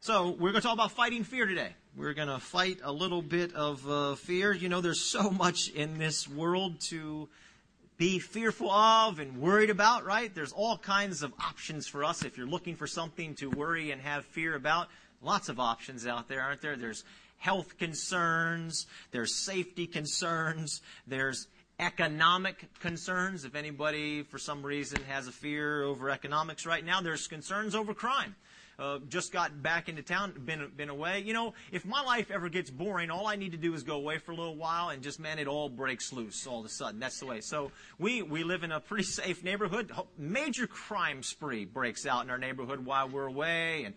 So we're going to talk about fighting fear today. We're going to fight a little bit of uh, fear. You know, there's so much in this world to be fearful of and worried about, right? There's all kinds of options for us if you're looking for something to worry and have fear about. Lots of options out there, aren't there? There's health concerns, there's safety concerns, there's economic concerns. If anybody, for some reason, has a fear over economics right now, there's concerns over crime uh, just got back into town, been been away. You know, if my life ever gets boring, all I need to do is go away for a little while, and just man, it all breaks loose all of a sudden. That's the way. So we we live in a pretty safe neighborhood. Major crime spree breaks out in our neighborhood while we're away, and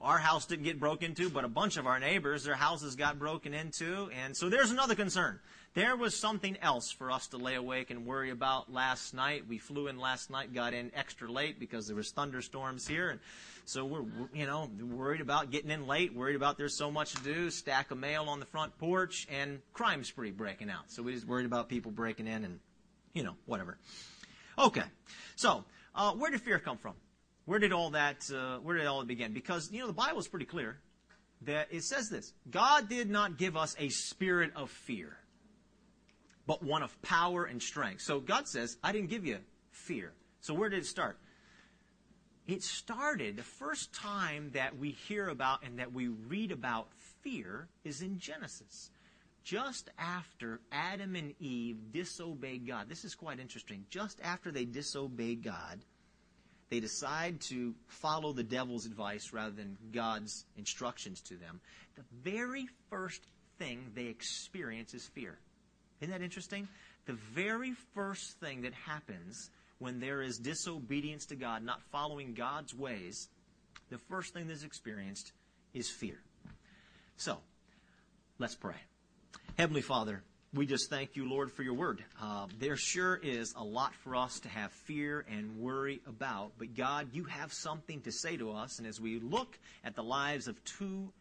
our house didn't get broken into, but a bunch of our neighbors, their houses got broken into. And so there's another concern. There was something else for us to lay awake and worry about last night. We flew in last night, got in extra late because there was thunderstorms here. And so we're, you know, worried about getting in late, worried about there's so much to do, stack of mail on the front porch, and crime spree breaking out. So we just worried about people breaking in and, you know, whatever. Okay. So, uh, where did fear come from? Where did all that, uh, where did all it begin? Because, you know, the Bible is pretty clear that it says this God did not give us a spirit of fear, but one of power and strength. So God says, I didn't give you fear. So where did it start? It started, the first time that we hear about and that we read about fear is in Genesis. Just after Adam and Eve disobeyed God. This is quite interesting. Just after they disobeyed God, they decide to follow the devil's advice rather than God's instructions to them. The very first thing they experience is fear. Isn't that interesting? The very first thing that happens when there is disobedience to God, not following God's ways, the first thing that's experienced is fear. So, let's pray. Heavenly Father, we just thank you, Lord, for your word. Uh, there sure is a lot for us to have fear and worry about, but God, you have something to say to us. And as we look at the lives of two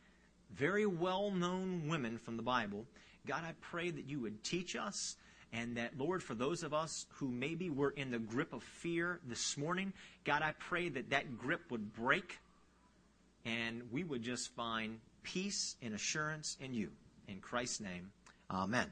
very well known women from the Bible, God, I pray that you would teach us and that, Lord, for those of us who maybe were in the grip of fear this morning, God, I pray that that grip would break and we would just find peace and assurance in you. In Christ's name, amen.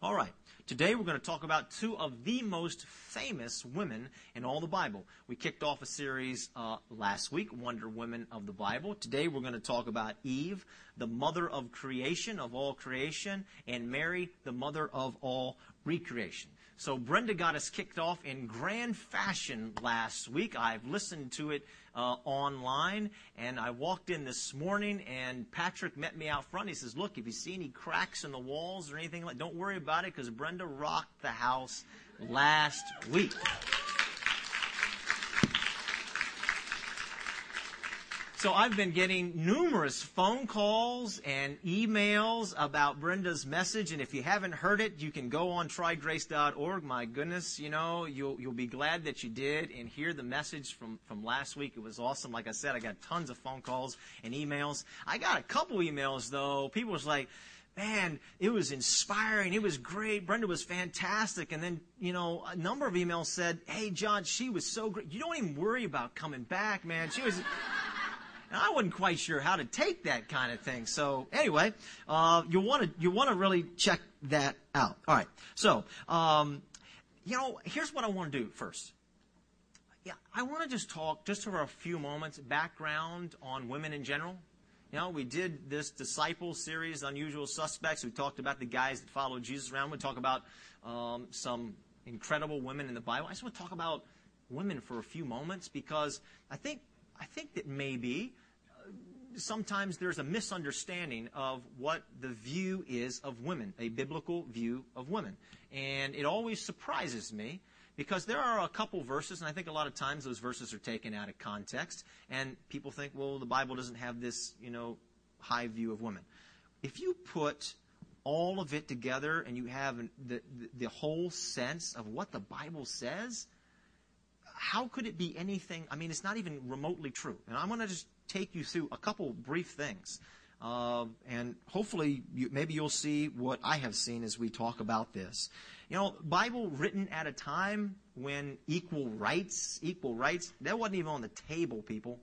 All right. Today we're going to talk about two of the most famous women in all the Bible. We kicked off a series uh, last week, Wonder Women of the Bible. Today we're going to talk about Eve, the mother of creation, of all creation, and Mary, the mother of all recreation. So Brenda got us kicked off in grand fashion last week. I've listened to it uh, online, and I walked in this morning, and Patrick met me out front. He says, "Look, if you see any cracks in the walls or anything like, don't worry about it, because Brenda rocked the house last week." So I've been getting numerous phone calls and emails about Brenda's message, and if you haven't heard it, you can go on trygrace.org. My goodness, you know, you'll you'll be glad that you did and hear the message from from last week. It was awesome. Like I said, I got tons of phone calls and emails. I got a couple emails though. People was like man, it was inspiring. It was great. Brenda was fantastic. And then, you know, a number of emails said, hey, John, she was so great. You don't even worry about coming back, man. She was. And I wasn't quite sure how to take that kind of thing. So anyway, uh, you want to you want to really check that out. All right. So um, you know, here's what I want to do first. Yeah, I want to just talk just for a few moments background on women in general. You know, we did this disciple series, Unusual Suspects. We talked about the guys that followed Jesus around. We talk about um, some incredible women in the Bible. I just want to talk about women for a few moments because I think I think that maybe uh, sometimes there's a misunderstanding of what the view is of women, a biblical view of women. And it always surprises me because there are a couple verses, and I think a lot of times those verses are taken out of context, and people think, well, the Bible doesn't have this, you know, high view of women. If you put all of it together and you have the, the, the whole sense of what the Bible says, how could it be anything? I mean, it's not even remotely true. And I'm going to just take you through a couple brief things. Uh, and hopefully, you, maybe you'll see what I have seen as we talk about this. You know, Bible written at a time when equal rights, equal rights, that wasn't even on the table, people.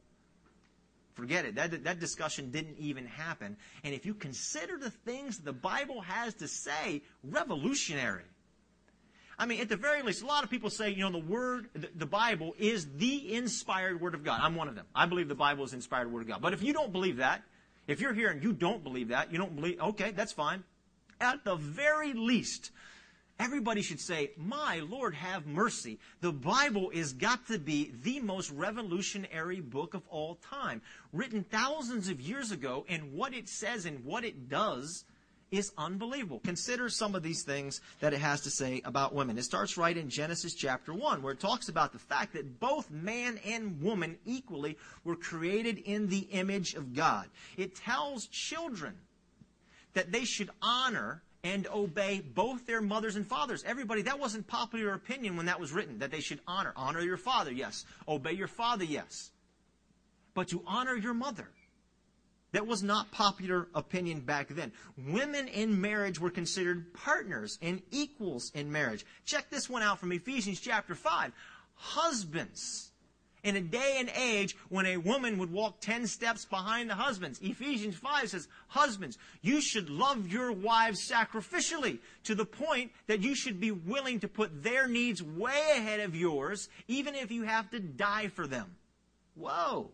Forget it. That, that discussion didn't even happen. And if you consider the things the Bible has to say, revolutionary. I mean, at the very least, a lot of people say, you know, the Word, the, the, Bible is the inspired Word of God. I'm one of them. I believe the Bible is the inspired Word of God. But if you don't believe that, if you're here and you don't believe that, you don't believe, okay, that's fine. At the very least, everybody should say, My Lord, have mercy. The Bible is got to be the most revolutionary book of all time, written thousands of years ago, and what it says and what it does is unbelievable. Consider some of these things that it has to say about women. It starts right in Genesis chapter 1, where it talks about the fact that both man and woman equally were created in the image of God. It tells children that they should honor and obey both their mothers and fathers. Everybody, that wasn't popular opinion when that was written, that they should honor. Honor your father, yes. Obey your father, yes. But to honor your mother. That was not popular opinion back then. Women in marriage were considered partners and equals in marriage. Check this one out from Ephesians chapter 5. Husbands in a day and age when a woman would walk 10 steps behind the husbands. Ephesians 5 says, Husbands, you should love your wives sacrificially to the point that you should be willing to put their needs way ahead of yours, even if you have to die for them. Whoa.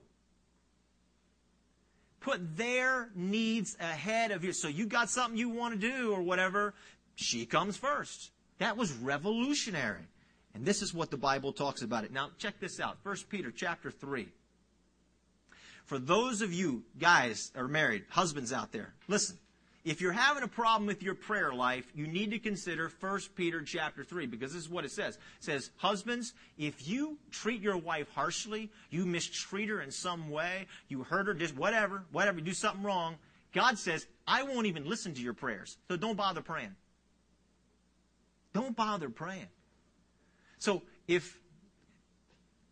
Put their needs ahead of yours. So you got something you want to do or whatever, she comes first. That was revolutionary. And this is what the Bible talks about it. Now, check this out. 1 Peter chapter 3. For those of you guys are married, husbands out there, listen. If you're having a problem with your prayer life, you need to consider 1 Peter chapter 3 because this is what it says. It says, Husbands, if you treat your wife harshly, you mistreat her in some way, you hurt her, just whatever, whatever, you do something wrong, God says, I won't even listen to your prayers. So don't bother praying. Don't bother praying. So if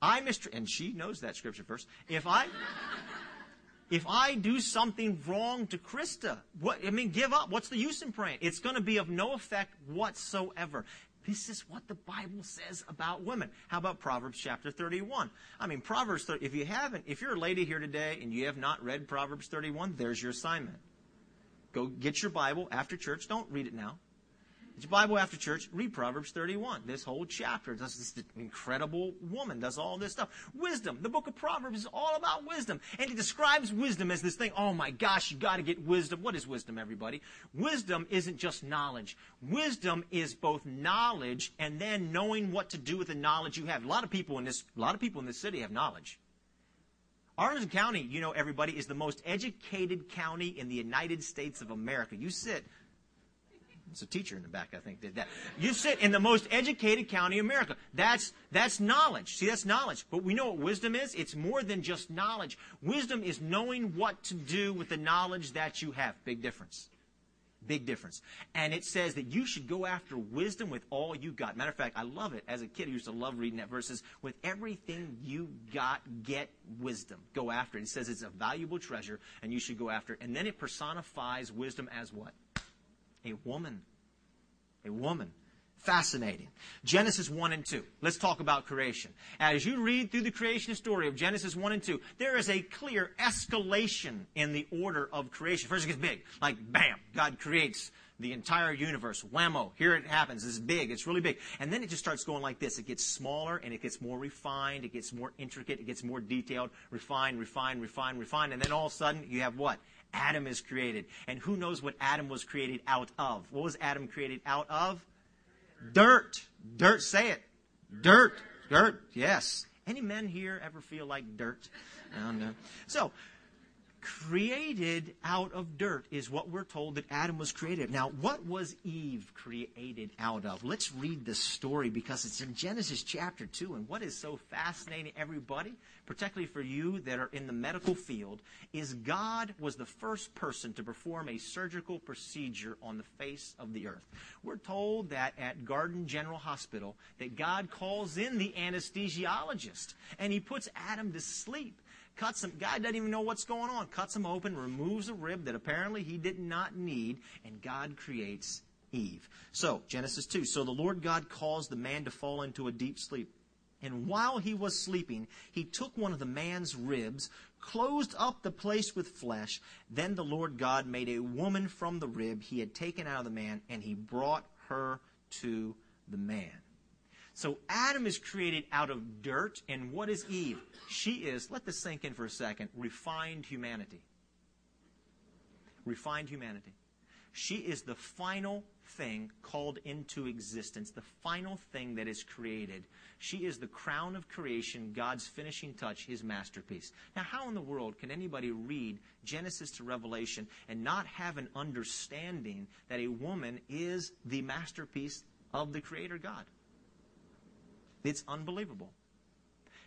I mistreat, and she knows that scripture verse, if I, if I do something wrong to Krista, what, I mean, give up. What's the use in praying? It's going to be of no effect whatsoever. This is what the Bible says about women. How about Proverbs chapter 31? I mean, Proverbs 30, if you haven't, if you're a lady here today and you have not read Proverbs 31, there's your assignment. Go get your Bible after church. Don't read it now. Bible after church, read Proverbs 31. This whole chapter does this incredible woman, does all this stuff. Wisdom. The book of Proverbs is all about wisdom. And it describes wisdom as this thing, oh my gosh, you gotta get wisdom. What is wisdom, everybody? Wisdom isn't just knowledge. Wisdom is both knowledge and then knowing what to do with the knowledge you have. A lot of people in this, a lot of people in this city have knowledge. Arlington County, you know, everybody, is the most educated county in the United States of America. You sit it's a teacher in the back, I think, did that. You sit in the most educated county in America. That's, that's knowledge. See, that's knowledge. But we know what wisdom is? It's more than just knowledge. Wisdom is knowing what to do with the knowledge that you have. Big difference. Big difference. And it says that you should go after wisdom with all you got. Matter of fact, I love it. As a kid, I used to love reading that verses. With everything you got, get wisdom. Go after it. It says it's a valuable treasure, and you should go after it. And then it personifies wisdom as what? A woman. A woman. Fascinating. Genesis 1 and 2. Let's talk about creation. As you read through the creation story of Genesis 1 and 2, there is a clear escalation in the order of creation. First it gets big. Like, bam, God creates the entire universe. Whammo, here it happens. It's big. It's really big. And then it just starts going like this. It gets smaller and it gets more refined. It gets more intricate. It gets more detailed. Refine, refine, refine, refine. And then all of a sudden you have what? Adam is created. And who knows what Adam was created out of? What was Adam created out of? Dirt. Dirt. Say it. Dirt. Dirt. Yes. Any men here ever feel like dirt? No, no. So, created out of dirt is what we're told that Adam was created. Now, what was Eve created out of? Let's read the story because it's in Genesis chapter 2. And what is so fascinating, everybody, particularly for you that are in the medical field, is God was the first person to perform a surgical procedure on the face of the earth. We're told that at Garden General Hospital that God calls in the anesthesiologist and he puts Adam to sleep cuts him. God doesn't even know what's going on. Cuts him open, removes a rib that apparently he did not need, and God creates Eve. So, Genesis 2. So the Lord God caused the man to fall into a deep sleep. And while he was sleeping, he took one of the man's ribs, closed up the place with flesh. Then the Lord God made a woman from the rib he had taken out of the man, and he brought her to the man. So Adam is created out of dirt, and what is Eve? She is, let this sink in for a second, refined humanity. Refined humanity. She is the final thing called into existence, the final thing that is created. She is the crown of creation, God's finishing touch, his masterpiece. Now, how in the world can anybody read Genesis to Revelation and not have an understanding that a woman is the masterpiece of the Creator God? It's unbelievable.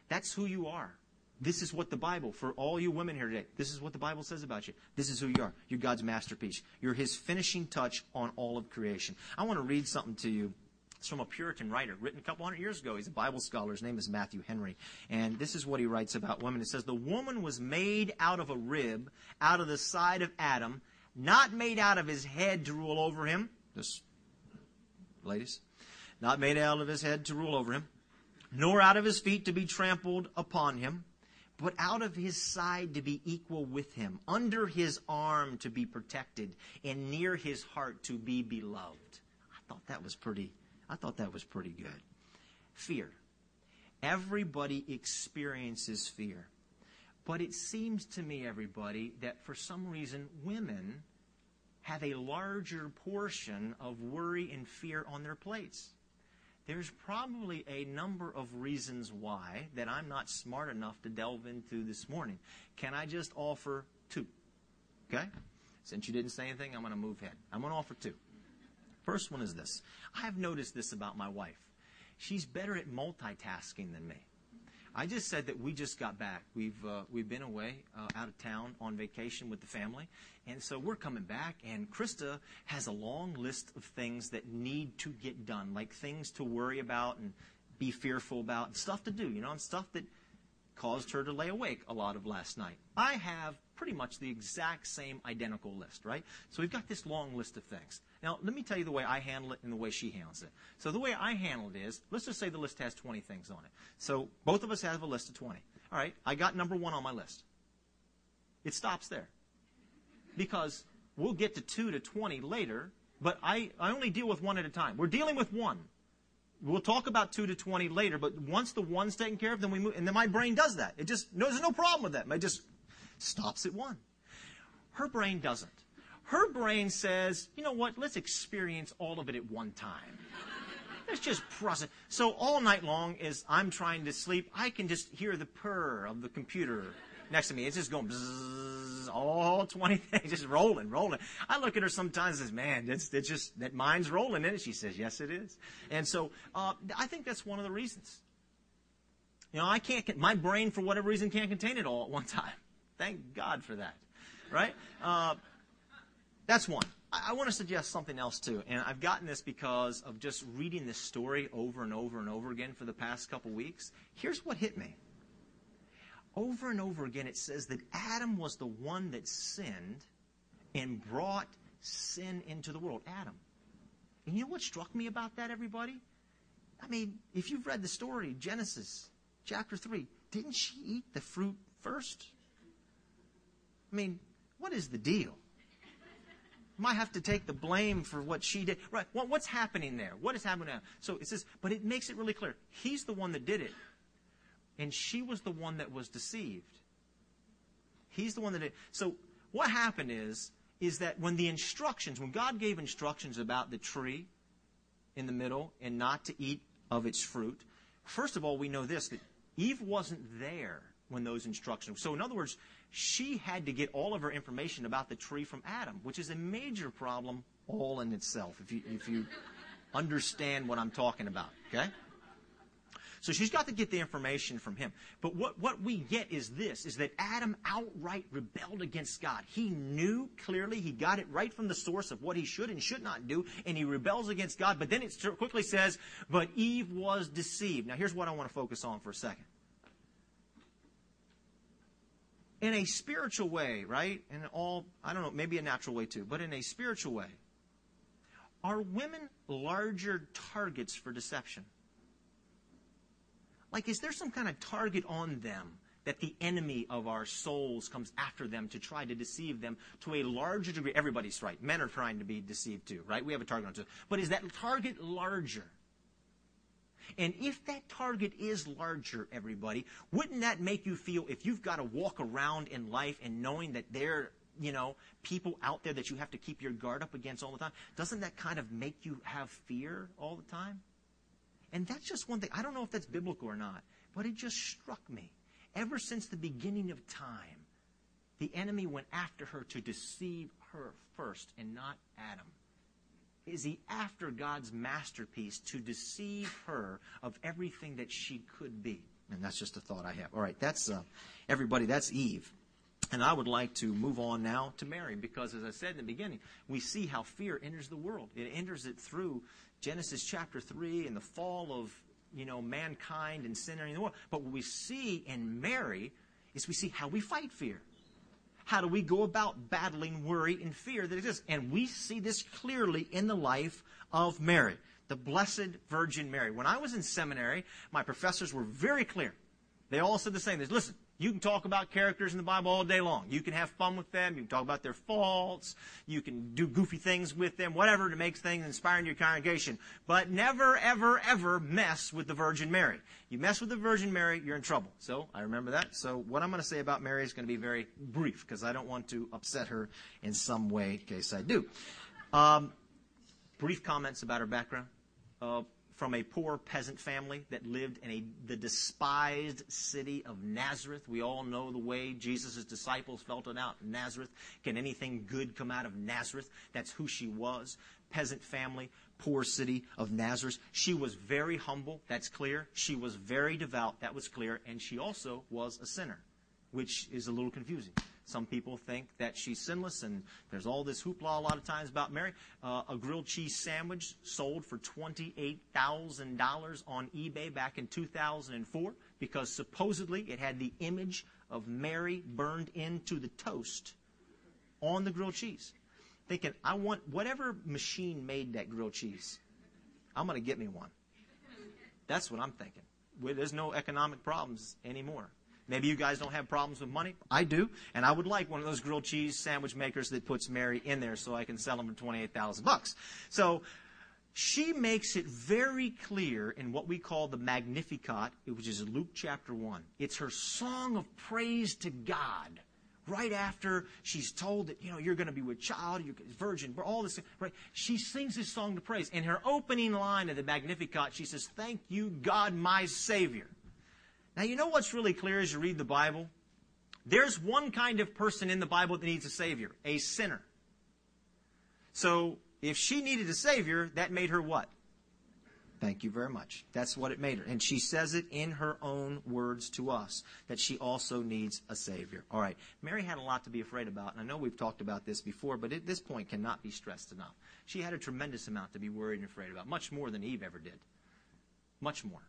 That's who you are. This is what the Bible, for all you women here today, this is what the Bible says about you. This is who you are. You're God's masterpiece. You're His finishing touch on all of creation. I want to read something to you. It's from a Puritan writer, written a couple hundred years ago. He's a Bible scholar. His name is Matthew Henry. And this is what he writes about women. It says, The woman was made out of a rib, out of the side of Adam, not made out of his head to rule over him. Just, ladies, not made out of his head to rule over him, nor out of his feet to be trampled upon him but out of his side to be equal with him, under his arm to be protected, and near his heart to be beloved. I thought that was pretty, I thought that was pretty good. Fear. Everybody experiences fear. But it seems to me, everybody, that for some reason women have a larger portion of worry and fear on their plates. There's probably a number of reasons why that I'm not smart enough to delve into this morning. Can I just offer two? Okay? Since you didn't say anything, I'm going to move ahead. I'm going to offer two. First one is this. I have noticed this about my wife. She's better at multitasking than me. I just said that we just got back. We've uh, we've been away uh, out of town on vacation with the family, and so we're coming back. And Krista has a long list of things that need to get done, like things to worry about and be fearful about, and stuff to do. You know, and stuff that caused her to lay awake a lot of last night. I have pretty much the exact same identical list, right? So we've got this long list of things. Now, let me tell you the way I handle it and the way she handles it. So the way I handle it is, let's just say the list has 20 things on it. So both of us have a list of 20. All right, I got number one on my list. It stops there. Because we'll get to 2 to 20 later, but I, I only deal with one at a time. We're dealing with one. We'll talk about 2 to 20 later, but once the one's taken care of, then we move, and then my brain does that. It just, no, there's no problem with that. It just stops at one. Her brain doesn't. Her brain says, you know what, let's experience all of it at one time. Let's just process. So all night long, as I'm trying to sleep, I can just hear the purr of the computer next to me. It's just going bzzz, all 20 things, just rolling, rolling. I look at her sometimes and says, man, it's, it's just, that mind's rolling in it. She says, yes, it is. And so, uh, I think that's one of the reasons. You know, I can't, my brain, for whatever reason, can't contain it all at one time. Thank God for that. Right? Uh, that's one. I, I want to suggest something else too, and I've gotten this because of just reading this story over and over and over again for the past couple weeks. Here's what hit me. Over and over again, it says that Adam was the one that sinned and brought sin into the world. Adam. And you know what struck me about that, everybody? I mean, if you've read the story, Genesis chapter 3, didn't she eat the fruit first? I mean, what is the deal? Might have to take the blame for what she did. Right. Well, what's happening there? What is happening now? So it says, but it makes it really clear. He's the one that did it. And she was the one that was deceived. He's the one that did. So what happened is, is that when the instructions, when God gave instructions about the tree in the middle and not to eat of its fruit, first of all, we know this, that Eve wasn't there when those instructions. So in other words, she had to get all of her information about the tree from Adam, which is a major problem all in itself, if you, if you understand what I'm talking about, okay? So she's got to get the information from him. But what, what we get is this, is that Adam outright rebelled against God. He knew clearly, he got it right from the source of what he should and should not do, and he rebels against God. But then it quickly says, but Eve was deceived. Now here's what I want to focus on for a second in a spiritual way, right? In all, I don't know, maybe a natural way too, but in a spiritual way. Are women larger targets for deception? Like, is there some kind of target on them that the enemy of our souls comes after them to try to deceive them to a larger degree? Everybody's right. Men are trying to be deceived too, right? We have a target on us. But is that target larger? And if that target is larger, everybody, wouldn't that make you feel if you've got to walk around in life and knowing that there, you know, people out there that you have to keep your guard up against all the time, doesn't that kind of make you have fear all the time? And that's just one thing. I don't know if that's biblical or not, but it just struck me. Ever since the beginning of time, the enemy went after her to deceive her first and not Adam. Is he after God's masterpiece to deceive her of everything that she could be? And that's just a thought I have. All right, that's uh, everybody. That's Eve. And I would like to move on now to Mary because, as I said in the beginning, we see how fear enters the world. It enters it through Genesis chapter 3 and the fall of you know, mankind and sin in the world. But what we see in Mary is we see how we fight fear. How do we go about battling worry and fear that exists? And we see this clearly in the life of Mary, the Blessed Virgin Mary. When I was in seminary, my professors were very clear. They all said the same. They said, listen, you can talk about characters in the Bible all day long. You can have fun with them. You can talk about their faults. You can do goofy things with them, whatever to make things inspiring to your congregation. But never, ever, ever mess with the Virgin Mary. You mess with the Virgin Mary, you're in trouble. So I remember that. So what I'm going to say about Mary is going to be very brief because I don't want to upset her in some way in case I do. Um, brief comments about her background. Uh, from a poor peasant family that lived in a, the despised city of Nazareth. We all know the way Jesus' disciples felt it out Nazareth. Can anything good come out of Nazareth? That's who she was. Peasant family, poor city of Nazareth. She was very humble, that's clear. She was very devout, that was clear. And she also was a sinner, which is a little confusing. Some people think that she's sinless, and there's all this hoopla a lot of times about Mary. Uh, a grilled cheese sandwich sold for $28,000 on eBay back in 2004 because supposedly it had the image of Mary burned into the toast on the grilled cheese. Thinking, I want whatever machine made that grilled cheese, I'm going to get me one. That's what I'm thinking. There's no economic problems anymore. Maybe you guys don't have problems with money. I do. And I would like one of those grilled cheese sandwich makers that puts Mary in there so I can sell them for 28,000 bucks. So she makes it very clear in what we call the Magnificat, which is Luke chapter 1. It's her song of praise to God. Right after she's told that, you know, you're going to be with child, you're a virgin, all this, right? She sings this song to praise. In her opening line of the Magnificat, she says, Thank you, God, my Savior. Now, you know what's really clear as you read the Bible? There's one kind of person in the Bible that needs a Savior a sinner. So, if she needed a Savior, that made her what? Thank you very much. That's what it made her. And she says it in her own words to us that she also needs a Savior. All right. Mary had a lot to be afraid about. And I know we've talked about this before, but at this point cannot be stressed enough. She had a tremendous amount to be worried and afraid about, much more than Eve ever did. Much more.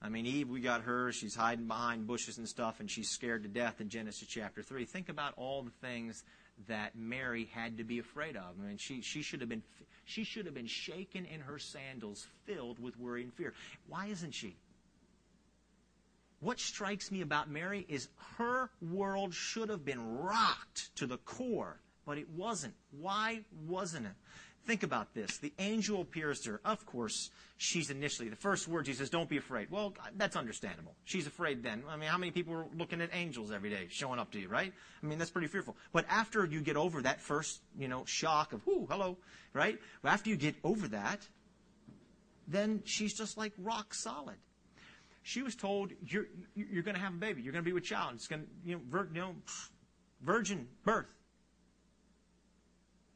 I mean, Eve, we got her. She's hiding behind bushes and stuff, and she's scared to death in Genesis chapter 3. Think about all the things that Mary had to be afraid of. I mean, she, she, should have been, she should have been shaken in her sandals, filled with worry and fear. Why isn't she? What strikes me about Mary is her world should have been rocked to the core, but it wasn't. Why wasn't it? Think about this. The angel appears to her. Of course, she's initially, the first words he says, don't be afraid. Well, that's understandable. She's afraid then. I mean, how many people are looking at angels every day showing up to you, right? I mean, that's pretty fearful. But after you get over that first, you know, shock of, whoo, hello, right? After you get over that, then she's just like rock solid. She was told, you're, you're going to have a baby. You're going to be with child. It's going to, you know, vir, you know, virgin birth.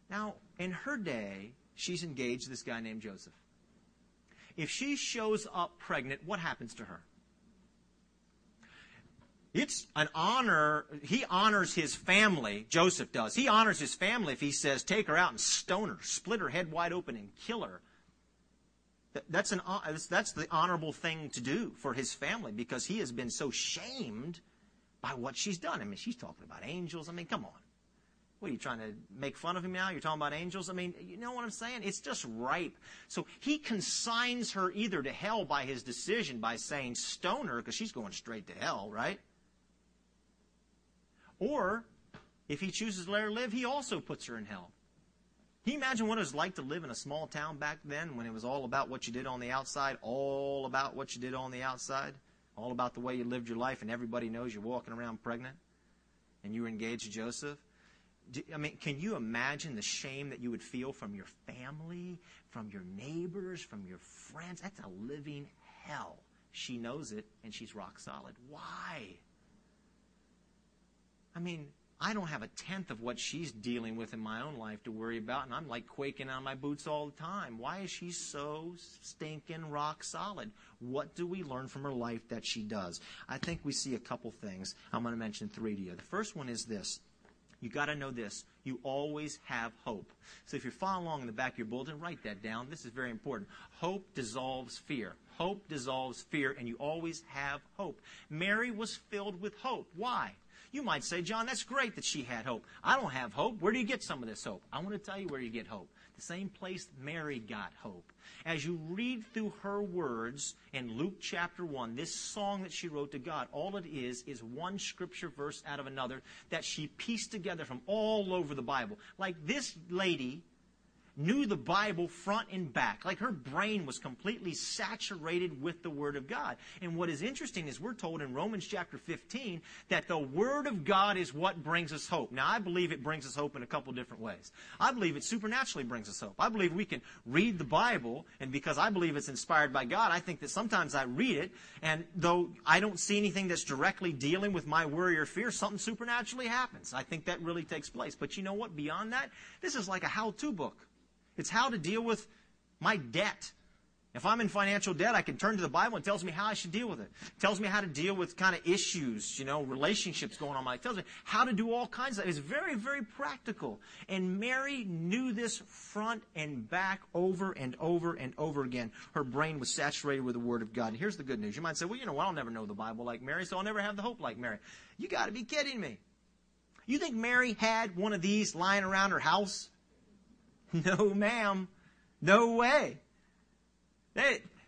Now, in her day, she's engaged to this guy named Joseph. If she shows up pregnant, what happens to her? It's an honor. He honors his family. Joseph does. He honors his family if he says, take her out and stone her, split her head wide open and kill her. That's, an, that's the honorable thing to do for his family because he has been so shamed by what she's done. I mean, she's talking about angels. I mean, come on. What are you trying to make fun of him now? You're talking about angels? I mean, you know what I'm saying? It's just ripe. So he consigns her either to hell by his decision by saying stone her because she's going straight to hell, right? Or if he chooses to let her live, he also puts her in hell. Can you imagine what it was like to live in a small town back then when it was all about what you did on the outside, all about what you did on the outside, all about the way you lived your life, and everybody knows you're walking around pregnant and you were engaged to Joseph? I mean, can you imagine the shame that you would feel from your family, from your neighbors, from your friends? That's a living hell. She knows it, and she's rock solid. Why? I mean, I don't have a tenth of what she's dealing with in my own life to worry about, and I'm like quaking on my boots all the time. Why is she so stinking rock solid? What do we learn from her life that she does? I think we see a couple things. I'm going to mention three to you. The first one is this you got to know this. You always have hope. So if you're following along in the back of your bulletin, write that down. This is very important. Hope dissolves fear. Hope dissolves fear, and you always have hope. Mary was filled with hope. Why? You might say, John, that's great that she had hope. I don't have hope. Where do you get some of this hope? I want to tell you where you get hope. The same place Mary got hope. As you read through her words in Luke chapter 1, this song that she wrote to God, all it is is one scripture verse out of another that she pieced together from all over the Bible. Like this lady knew the Bible front and back. Like her brain was completely saturated with the Word of God. And what is interesting is we're told in Romans chapter 15 that the Word of God is what brings us hope. Now, I believe it brings us hope in a couple different ways. I believe it supernaturally brings us hope. I believe we can read the Bible, and because I believe it's inspired by God, I think that sometimes I read it, and though I don't see anything that's directly dealing with my worry or fear, something supernaturally happens. I think that really takes place. But you know what? Beyond that, this is like a how to book. It's how to deal with my debt. If I'm in financial debt, I can turn to the Bible and tells me how I should deal with it. it tells me how to deal with kind of issues, you know, relationships going on. It tells me how to do all kinds of. It's very, very practical. And Mary knew this front and back over and over and over again. Her brain was saturated with the Word of God. And here's the good news. You might say, well, you know, well, I'll never know the Bible like Mary, so I'll never have the hope like Mary. You got to be kidding me. You think Mary had one of these lying around her house? No, ma'am. No way.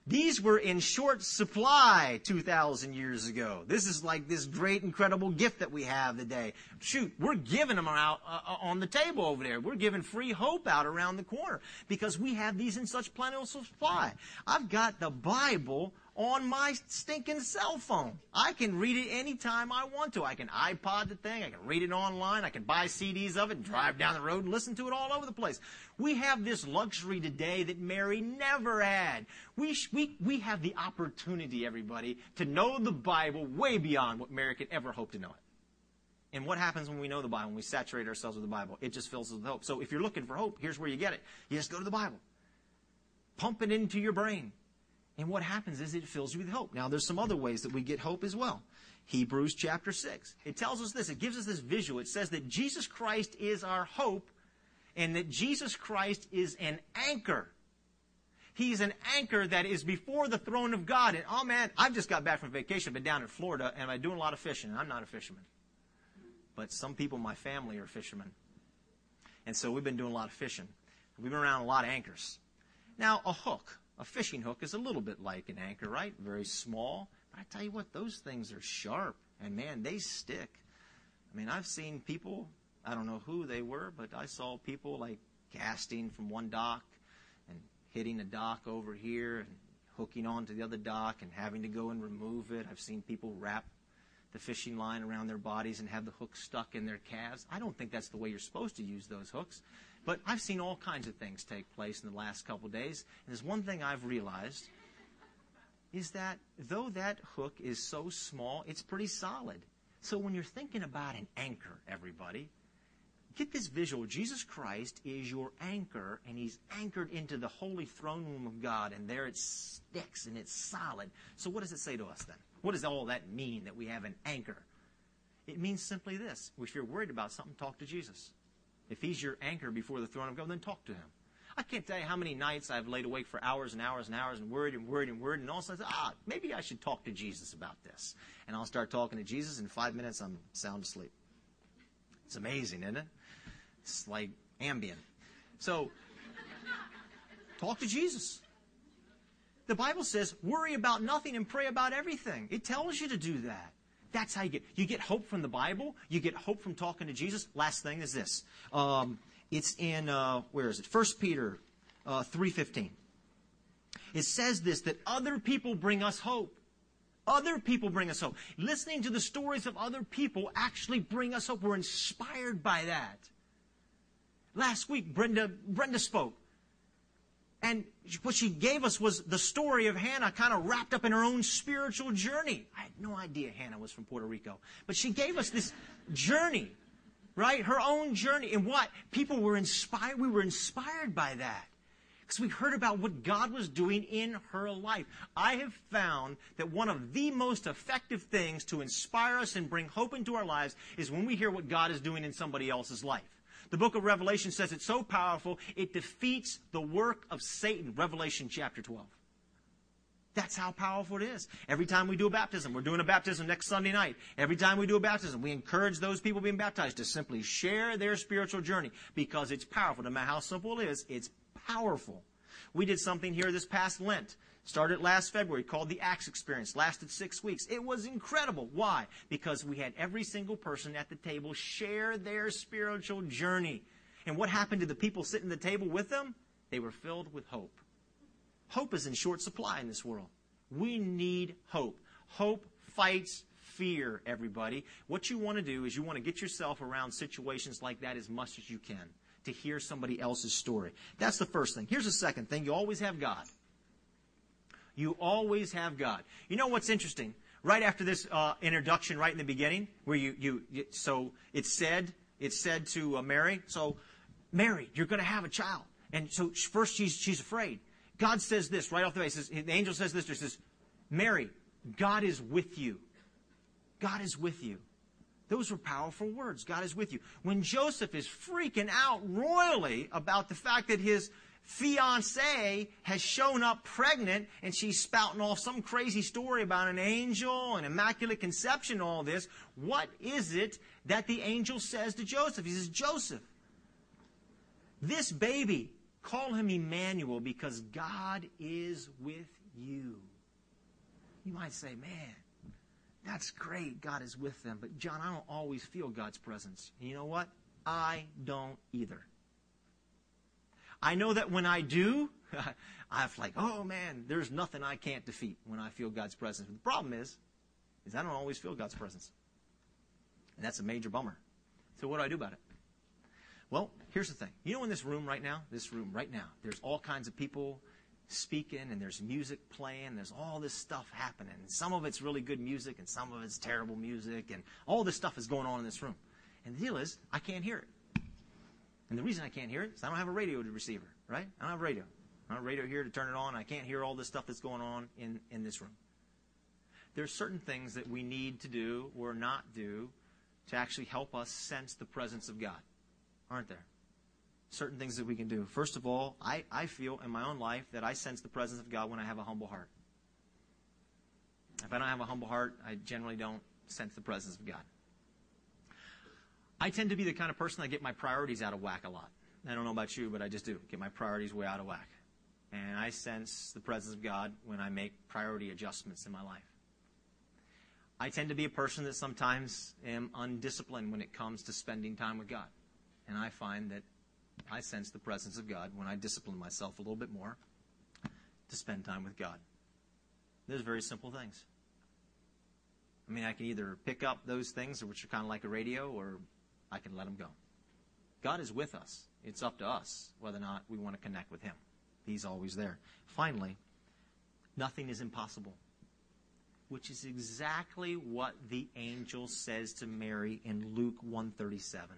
These were in short supply 2,000 years ago. This is like this great, incredible gift that we have today. Shoot, we're giving them out uh, uh, on the table over there. We're giving free hope out around the corner because we have these in such plentiful supply. I've got the Bible on my stinking cell phone. I can read it anytime I want to. I can iPod the thing. I can read it online. I can buy CDs of it and drive down the road and listen to it all over the place. We have this luxury today that Mary never had. We, we, we have the opportunity, everybody, to know the Bible way beyond what Mary could ever hope to know it. And what happens when we know the Bible, when we saturate ourselves with the Bible? It just fills us with hope. So if you're looking for hope, here's where you get it. You just go to the Bible. Pump it into your brain. And what happens is it fills you with hope. Now, there's some other ways that we get hope as well. Hebrews chapter 6. It tells us this. It gives us this visual. It says that Jesus Christ is our hope and that Jesus Christ is an anchor. He's an anchor that is before the throne of God. And oh man, I've just got back from vacation, I've been down in Florida, and I'm doing a lot of fishing. I'm not a fisherman. But some people in my family are fishermen. And so we've been doing a lot of fishing. We've been around a lot of anchors. Now, a hook a fishing hook is a little bit like an anchor, right? Very small. But I tell you what, those things are sharp. And man, they stick. I mean, I've seen people, I don't know who they were, but I saw people like casting from one dock and hitting a dock over here and hooking onto the other dock and having to go and remove it. I've seen people wrap the fishing line around their bodies and have the hook stuck in their calves. I don't think that's the way you're supposed to use those hooks. But I've seen all kinds of things take place in the last couple days. And there's one thing I've realized is that though that hook is so small, it's pretty solid. So when you're thinking about an anchor, everybody, get this visual. Jesus Christ is your anchor, and he's anchored into the holy throne room of God, and there it sticks and it's solid. So what does it say to us then? What does all that mean that we have an anchor? It means simply this. If you're worried about something, talk to Jesus. If he's your anchor before the throne of God, then talk to him. I can't tell you how many nights I've laid awake for hours and hours and hours and worried and worried and worried, and all of a sudden, ah, maybe I should talk to Jesus about this. And I'll start talking to Jesus. In five minutes, I'm sound asleep. It's amazing, isn't it? It's like Ambien. So, talk to Jesus. The Bible says, worry about nothing and pray about everything. It tells you to do that. That's how you get. You get hope from the Bible. You get hope from talking to Jesus. Last thing is this. Um, it's in uh, where is it? First Peter uh, three fifteen. It says this that other people bring us hope. Other people bring us hope. Listening to the stories of other people actually bring us hope. We're inspired by that. Last week, Brenda Brenda spoke. And what she gave us was the story of Hannah kind of wrapped up in her own spiritual journey. I had no idea Hannah was from Puerto Rico. But she gave us this journey, right? Her own journey. And what? People were inspired. We were inspired by that. Because we heard about what God was doing in her life. I have found that one of the most effective things to inspire us and bring hope into our lives is when we hear what God is doing in somebody else's life. The book of Revelation says it's so powerful, it defeats the work of Satan. Revelation chapter 12. That's how powerful it is. Every time we do a baptism, we're doing a baptism next Sunday night. Every time we do a baptism, we encourage those people being baptized to simply share their spiritual journey because it's powerful. No matter how simple it is, it's powerful. We did something here this past Lent. Started last February called the Acts Experience. Lasted six weeks. It was incredible. Why? Because we had every single person at the table share their spiritual journey. And what happened to the people sitting at the table with them? They were filled with hope. Hope is in short supply in this world. We need hope. Hope fights fear, everybody. What you want to do is you want to get yourself around situations like that as much as you can to hear somebody else's story. That's the first thing. Here's the second thing. You always have God. You always have God. You know what's interesting? Right after this uh, introduction, right in the beginning, where you, you, so it said, it said to uh, Mary, so Mary, you're going to have a child. And so first she's, she's afraid. God says this right off the bat. Says, the angel says this. He says, Mary, God is with you. God is with you. Those were powerful words. God is with you. When Joseph is freaking out royally about the fact that his fiance has shown up pregnant and she's spouting off some crazy story about an angel and immaculate conception, all this. What is it that the angel says to Joseph? He says, Joseph, this baby, call him Emmanuel because God is with you. You might say, man, that's great. God is with them. But John, I don't always feel God's presence. And you know what? I don't either. I know that when I do, I'm like, oh man, there's nothing I can't defeat when I feel God's presence. But the problem is, is I don't always feel God's presence. And that's a major bummer. So what do I do about it? Well, here's the thing. You know in this room right now, this room right now, there's all kinds of people speaking and there's music playing, And there's all this stuff happening. And some of it's really good music and some of it's terrible music and all this stuff is going on in this room. And the deal is, I can't hear it. And the reason I can't hear it is I don't have a radio receiver, right? I don't have a radio. I don't have a radio here to turn it on. I can't hear all this stuff that's going on in, in this room. There are certain things that we need to do or not do to actually help us sense the presence of God, aren't there? Certain things that we can do. First of all, I, I feel in my own life that I sense the presence of God when I have a humble heart. If I don't have a humble heart, I generally don't sense the presence of God. I tend to be the kind of person that get my priorities out of whack a lot. I don't know about you, but I just do. Get my priorities way out of whack. And I sense the presence of God when I make priority adjustments in my life. I tend to be a person that sometimes am undisciplined when it comes to spending time with God. And I find that I sense the presence of God when I discipline myself a little bit more to spend time with God. There's very simple things. I mean, I can either pick up those things, which are kind of like a radio, or I can let him go. God is with us. It's up to us whether or not we want to connect with him. He's always there. Finally, nothing is impossible, which is exactly what the angel says to Mary in Luke 137.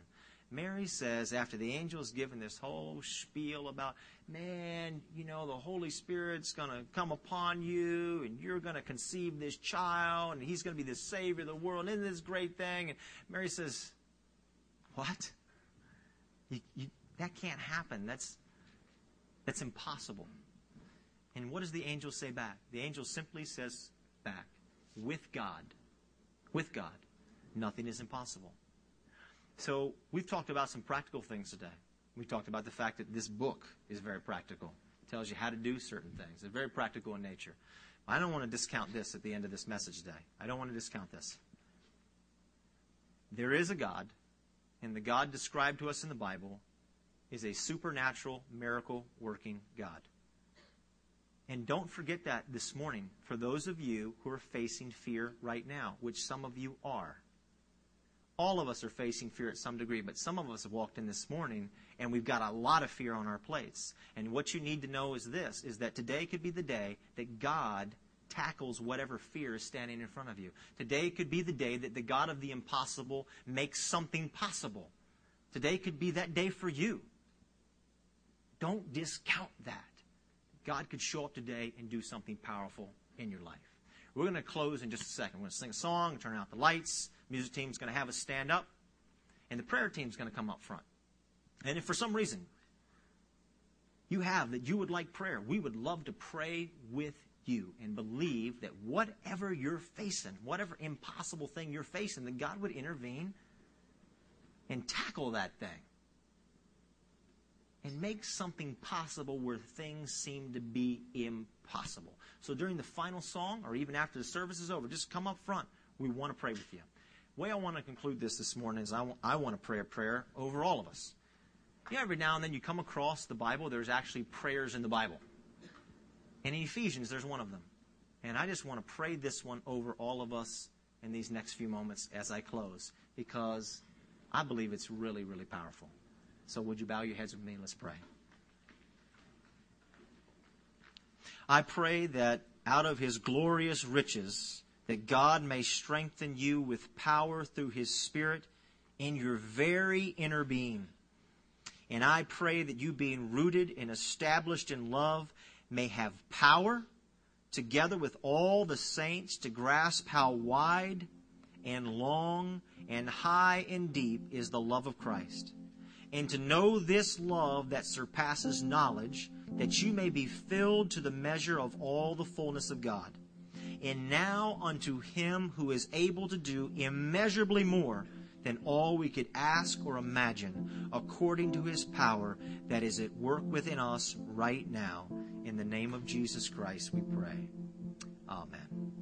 Mary says, after the angel's given this whole spiel about, man, you know, the Holy Spirit's going to come upon you, and you're going to conceive this child, and he's going to be the Savior of the world, and isn't this great thing? And Mary says, what? You, you, that can't happen. That's, that's impossible. And what does the angel say back? The angel simply says back, with God, with God, nothing is impossible. So we've talked about some practical things today. We talked about the fact that this book is very practical. It tells you how to do certain things. It's very practical in nature. I don't want to discount this at the end of this message today. I don't want to discount this. There is a God, and the God described to us in the Bible is a supernatural, miracle working God. And don't forget that this morning for those of you who are facing fear right now, which some of you are. All of us are facing fear at some degree, but some of us have walked in this morning and we've got a lot of fear on our plates. And what you need to know is this is that today could be the day that God tackles whatever fear is standing in front of you. Today could be the day that the God of the impossible makes something possible. Today could be that day for you. Don't discount that. God could show up today and do something powerful in your life. We're going to close in just a second. We're going to sing a song, turn out the lights. Music team's going to have us stand up, and the prayer team's going to come up front. And if for some reason you have that you would like prayer, we would love to pray with you and believe that whatever you're facing, whatever impossible thing you're facing, that God would intervene and tackle that thing and make something possible where things seem to be impossible. So during the final song, or even after the service is over, just come up front. We want to pray with you. The way I want to conclude this this morning is I, w- I want to pray a prayer over all of us. You know, every now and then you come across the Bible, there's actually prayers in the Bible. And in Ephesians, there's one of them. And I just want to pray this one over all of us in these next few moments as I close because I believe it's really, really powerful. So would you bow your heads with me? Let's pray. I pray that out of his glorious riches, that God may strengthen you with power through his Spirit in your very inner being. And I pray that you, being rooted and established in love, may have power, together with all the saints, to grasp how wide and long and high and deep is the love of Christ and to know this love that surpasses knowledge, that you may be filled to the measure of all the fullness of God. And now unto him who is able to do immeasurably more than all we could ask or imagine, according to his power that is at work within us right now. In the name of Jesus Christ we pray. Amen.